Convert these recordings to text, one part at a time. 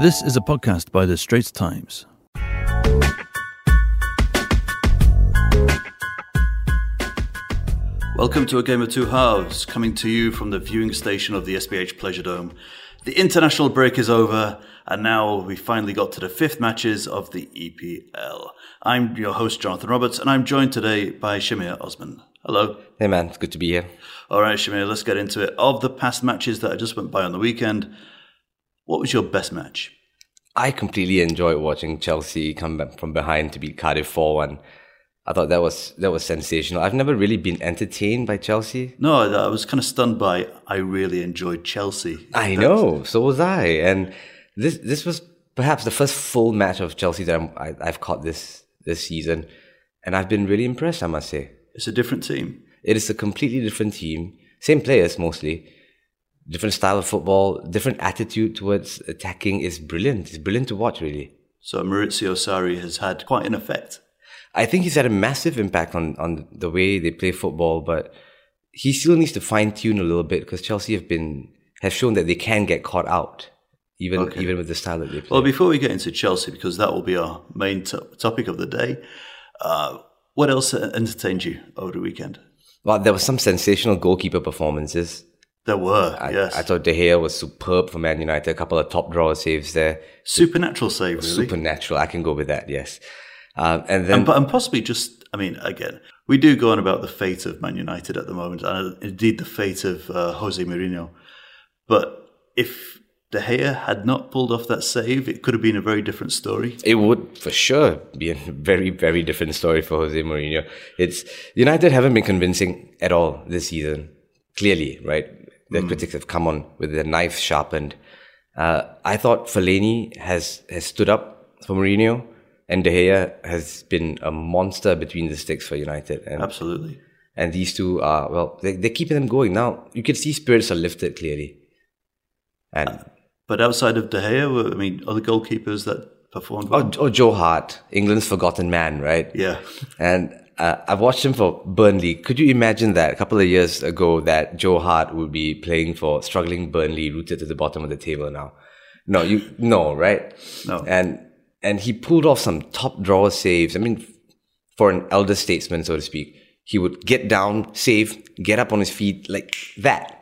This is a podcast by The Straits Times. Welcome to a game of two halves, coming to you from the viewing station of the SPH Pleasure Dome. The international break is over, and now we finally got to the fifth matches of the EPL. I'm your host, Jonathan Roberts, and I'm joined today by Shamir Osman. Hello. Hey man, it's good to be here. All right, Shamir, let's get into it. Of the past matches that I just went by on the weekend, what was your best match? I completely enjoyed watching Chelsea come back from behind to beat Cardiff 4 1. I thought that was that was sensational. I've never really been entertained by Chelsea. No, I was kind of stunned by. I really enjoyed Chelsea. I know, so was I. And this this was perhaps the first full match of Chelsea that I'm, I, I've caught this this season, and I've been really impressed. I must say, it's a different team. It is a completely different team, same players mostly, different style of football, different attitude towards attacking. is brilliant. It's brilliant to watch, really. So Maurizio Sarri has had quite an effect. I think he's had a massive impact on, on the way they play football, but he still needs to fine tune a little bit because Chelsea have been have shown that they can get caught out, even okay. even with the style that they play. Well, before we get into Chelsea, because that will be our main topic of the day, uh, what else entertained you over the weekend? Well, there were some sensational goalkeeper performances. There were, I, yes. I thought De Gea was superb for Man United. A couple of top drawer saves there. Supernatural save, really. Supernatural. I can go with that. Yes. Um, and then, and, and, possibly just, I mean, again, we do go on about the fate of Man United at the moment, and indeed the fate of uh, Jose Mourinho. But if De Gea had not pulled off that save, it could have been a very different story. It would for sure be a very, very different story for Jose Mourinho. It's United haven't been convincing at all this season. Clearly, right? The mm. critics have come on with their knife sharpened. Uh, I thought Fellaini has has stood up for Mourinho. And De Gea has been a monster between the sticks for United. And, Absolutely. And these two are, well, they, they're keeping them going. Now, you can see spirits are lifted clearly. And uh, But outside of De Gea, I mean, other goalkeepers that performed well? Oh, oh Joe Hart, England's forgotten man, right? Yeah. And uh, I've watched him for Burnley. Could you imagine that a couple of years ago that Joe Hart would be playing for struggling Burnley, rooted to the bottom of the table now? No, you no, right? No. And and he pulled off some top drawer saves. I mean, for an elder statesman, so to speak, he would get down, save, get up on his feet like that.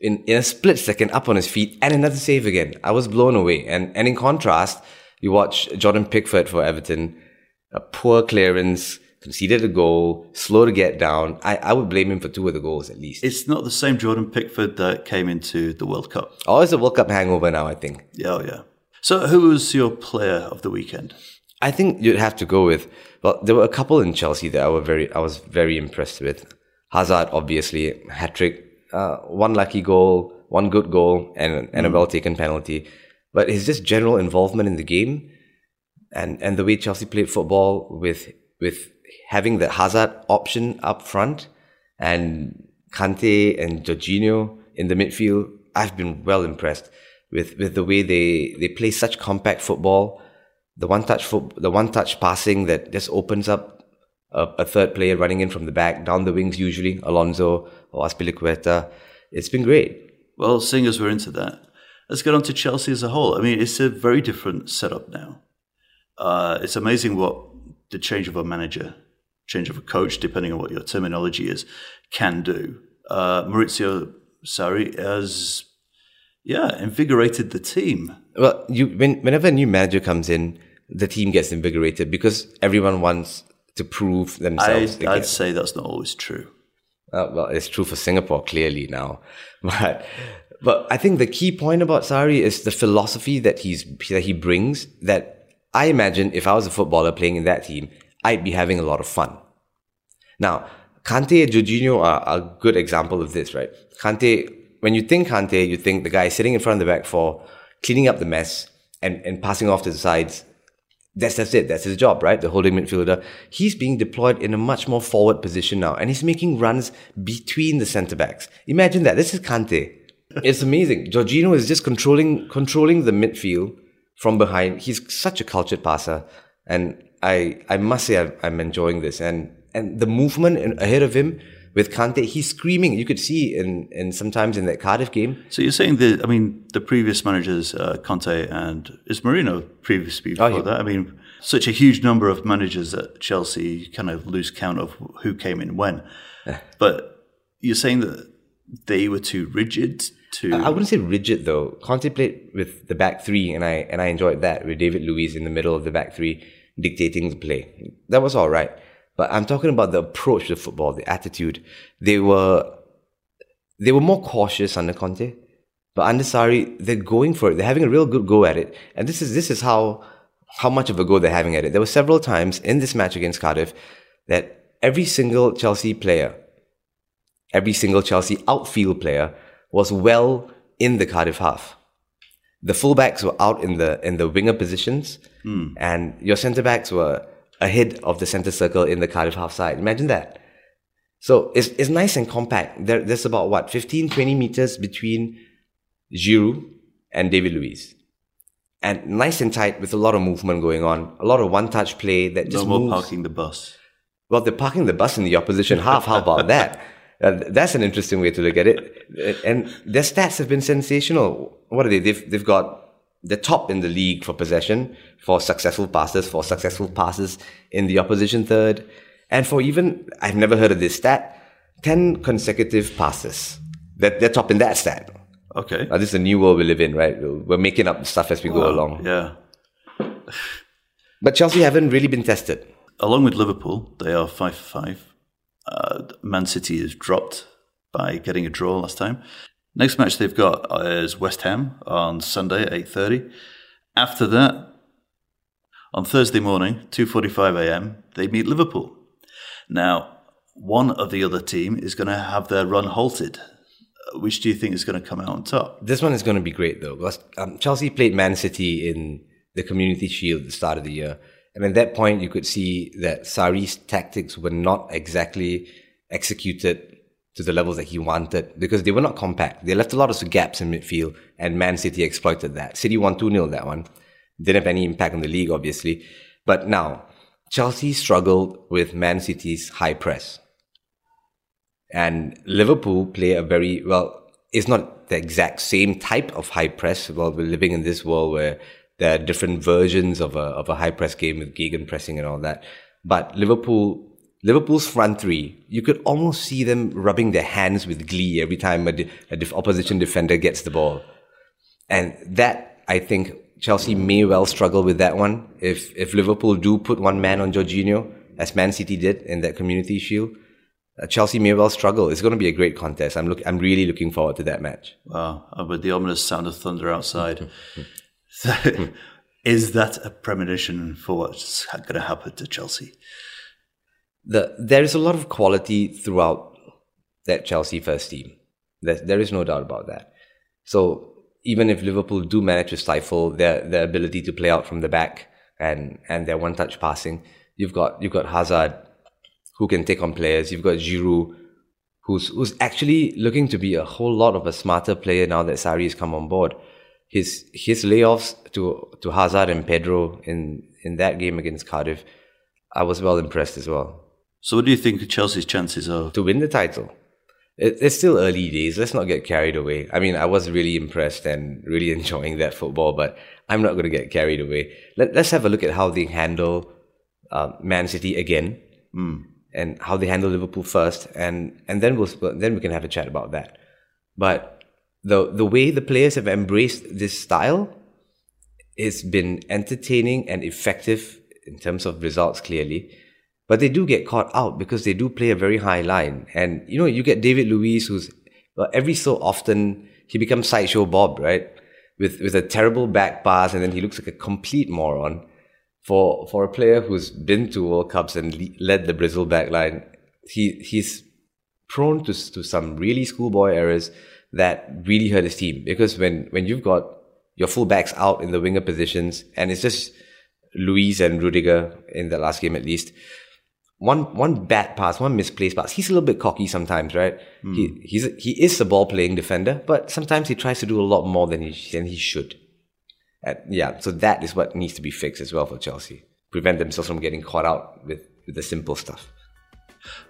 In, in a split second, up on his feet, and another save again. I was blown away. And, and in contrast, you watch Jordan Pickford for Everton, a poor clearance, conceded a goal, slow to get down. I, I would blame him for two of the goals at least. It's not the same Jordan Pickford that came into the World Cup. Oh, it's a World Cup hangover now, I think. Yeah, oh, yeah. So, who was your player of the weekend? I think you'd have to go with. Well, there were a couple in Chelsea that I were very, I was very impressed with. Hazard, obviously, hat trick, uh, one lucky goal, one good goal, and and a mm. well taken penalty. But his just general involvement in the game, and and the way Chelsea played football with with having the Hazard option up front, and Kante and Jorginho in the midfield, I've been well impressed with with the way they they play such compact football, the one touch foot, the one touch passing that just opens up a, a, third player running in from the back down the wings usually Alonso or Azpilicueta. It's been great. Well, seeing as we're into that, let's get on to Chelsea as a whole. I mean, it's a very different setup now. Uh, it's amazing what the change of a manager, change of a coach, depending on what your terminology is, can do. Uh, Maurizio Sarri has yeah, invigorated the team. Well, you when, whenever a new manager comes in, the team gets invigorated because everyone wants to prove themselves. I, would say that's not always true. Uh, well, it's true for Singapore clearly now, but but I think the key point about Sarri is the philosophy that he's that he brings. That I imagine if I was a footballer playing in that team, I'd be having a lot of fun. Now, Kante and Jorginho are a good example of this, right? Kante when you think Kante, you think the guy sitting in front of the back four, cleaning up the mess and, and passing off to the sides. That's that's it. That's his job, right? The holding midfielder. He's being deployed in a much more forward position now, and he's making runs between the centre backs. Imagine that. This is Kante. It's amazing. Jorginho is just controlling controlling the midfield from behind. He's such a cultured passer, and I I must say I'm, I'm enjoying this. And and the movement ahead of him with Kante, he's screaming. You could see in, in sometimes in that Cardiff game. So you're saying that? I mean, the previous managers, uh, Conte and is Mourinho previously before Oh, yeah. that? I mean, such a huge number of managers at Chelsea, you kind of lose count of who came in when. but you're saying that they were too rigid to. I wouldn't say rigid though. Conte played with the back three, and I and I enjoyed that with David Luiz in the middle of the back three, dictating the play. That was all right. But I'm talking about the approach to football, the attitude. They were they were more cautious under Conte, but under Sarri, they're going for it. They're having a real good go at it, and this is this is how how much of a go they're having at it. There were several times in this match against Cardiff that every single Chelsea player every single Chelsea outfield player was well in the Cardiff half. The fullbacks were out in the in the winger positions, hmm. and your centre backs were ahead of the centre circle in the Cardiff half side. Imagine that. So it's, it's nice and compact. There, there's about what 15, 20 meters between Giroud and David Luiz. And nice and tight with a lot of movement going on, a lot of one-touch play that just no more moves. parking the bus. Well, they're parking the bus in the opposition half. How about that? Uh, that's an interesting way to look at it. Uh, And their stats have been sensational. What are they? They've, they've got the top in the league for possession, for successful passes, for successful passes in the opposition third, and for even, I've never heard of this stat, 10 consecutive passes. They're, they're top in that stat. Okay. Now, this is a new world we live in, right? We're making up stuff as we go along. Yeah. But Chelsea haven't really been tested. Along with Liverpool, they are five for five. Uh, Man City is dropped by getting a draw last time. Next match they've got is West Ham on Sunday at eight thirty. After that, on Thursday morning, two forty-five a.m., they meet Liverpool. Now, one of the other team is going to have their run halted. Uh, Which do you think is going to come out on top? This one is going to be great though, because um, Chelsea played Man City in the Community Shield at the start of the year, and at that point you could see that Sarri's tactics were not exactly executed to the levels that he wanted because they were not compact. They left a lot of gaps in midfield, and Man City exploited that. City won two 0 that one. Didn't have any impact on the league, obviously, but now Chelsea struggled with Man City's high press. And Liverpool play a very well. It's not the exact same type of high press. Well, we're living in this world where there are different versions of a of a high press game with gegen pressing and all that. But Liverpool, Liverpool's front three, you could almost see them rubbing their hands with glee every time a, de- a def- opposition defender gets the ball. And that, I think, Chelsea may well struggle with that one. If if Liverpool do put one man on Jorginho, as Man City did in that Community Shield, uh, Chelsea may well struggle. It's going to be a great contest. I'm look. I'm really looking forward to that match. Wow, with the ominous sound of thunder outside. Hmm. is that a premonition for what's going to happen to Chelsea? The there is a lot of quality throughout that Chelsea first team. There, there is no doubt about that. So even if Liverpool do manage to stifle their their ability to play out from the back and and their one touch passing, you've got you've got Hazard who can take on players. You've got Giroud who's who's actually looking to be a whole lot of a smarter player now that Sarri has come on board. His his layoffs to to Hazard and Pedro in in that game against Cardiff, I was well impressed as well So, what do you think Chelsea's chances are? to win the title. It, it's still early days. Let's not get carried away. I mean, I was really impressed and really enjoying that football, but I'm not going to get carried away. Let, let's have a look at how they handle uh, Man City again, and how they handle Liverpool first, and and then we'll then we can have a chat about that. But the the way the players have embraced this style, it's been entertaining and effective in terms of results. Clearly, but they do get caught out because they do play a very high line. And you know, you get David Luiz, who's well, every so often he becomes sideshow Bob, right? With with a terrible back pass, and then he looks like a complete moron. For for a player who's been to World Cups and le- led the Brazil back line, he he's prone to to some really schoolboy errors that really hurt his team. Because when when you've got your fullbacks out in the winger positions, and it's just Luiz and Rudiger in the last game at least, one one bad pass, one misplaced pass. He's a little bit cocky sometimes, right? Hmm. He he's he is a ball playing defender, but sometimes he tries to do a lot more than he than he should. And yeah, so that is what needs to be fixed as well for Chelsea. Prevent themselves from getting caught out with, with the simple stuff.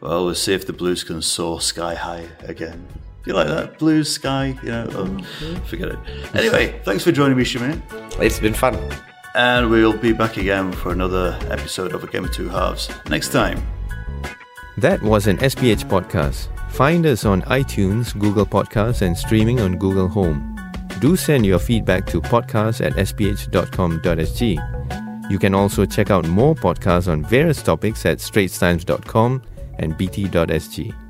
Well, we'll see if the Blues can soar sky high again. You like that? Blue sky, you know, oh, forget it. Anyway, thanks for joining me, Shemaine. It's been fun. And we'll be back again for another episode of A Game of Two Halves next time. That was an SPH podcast. Find us on iTunes, Google Podcasts, and streaming on Google Home. Do send your feedback to podcast at sph.com.sg. You can also check out more podcasts on various topics at straitstimes.com and bt.sg.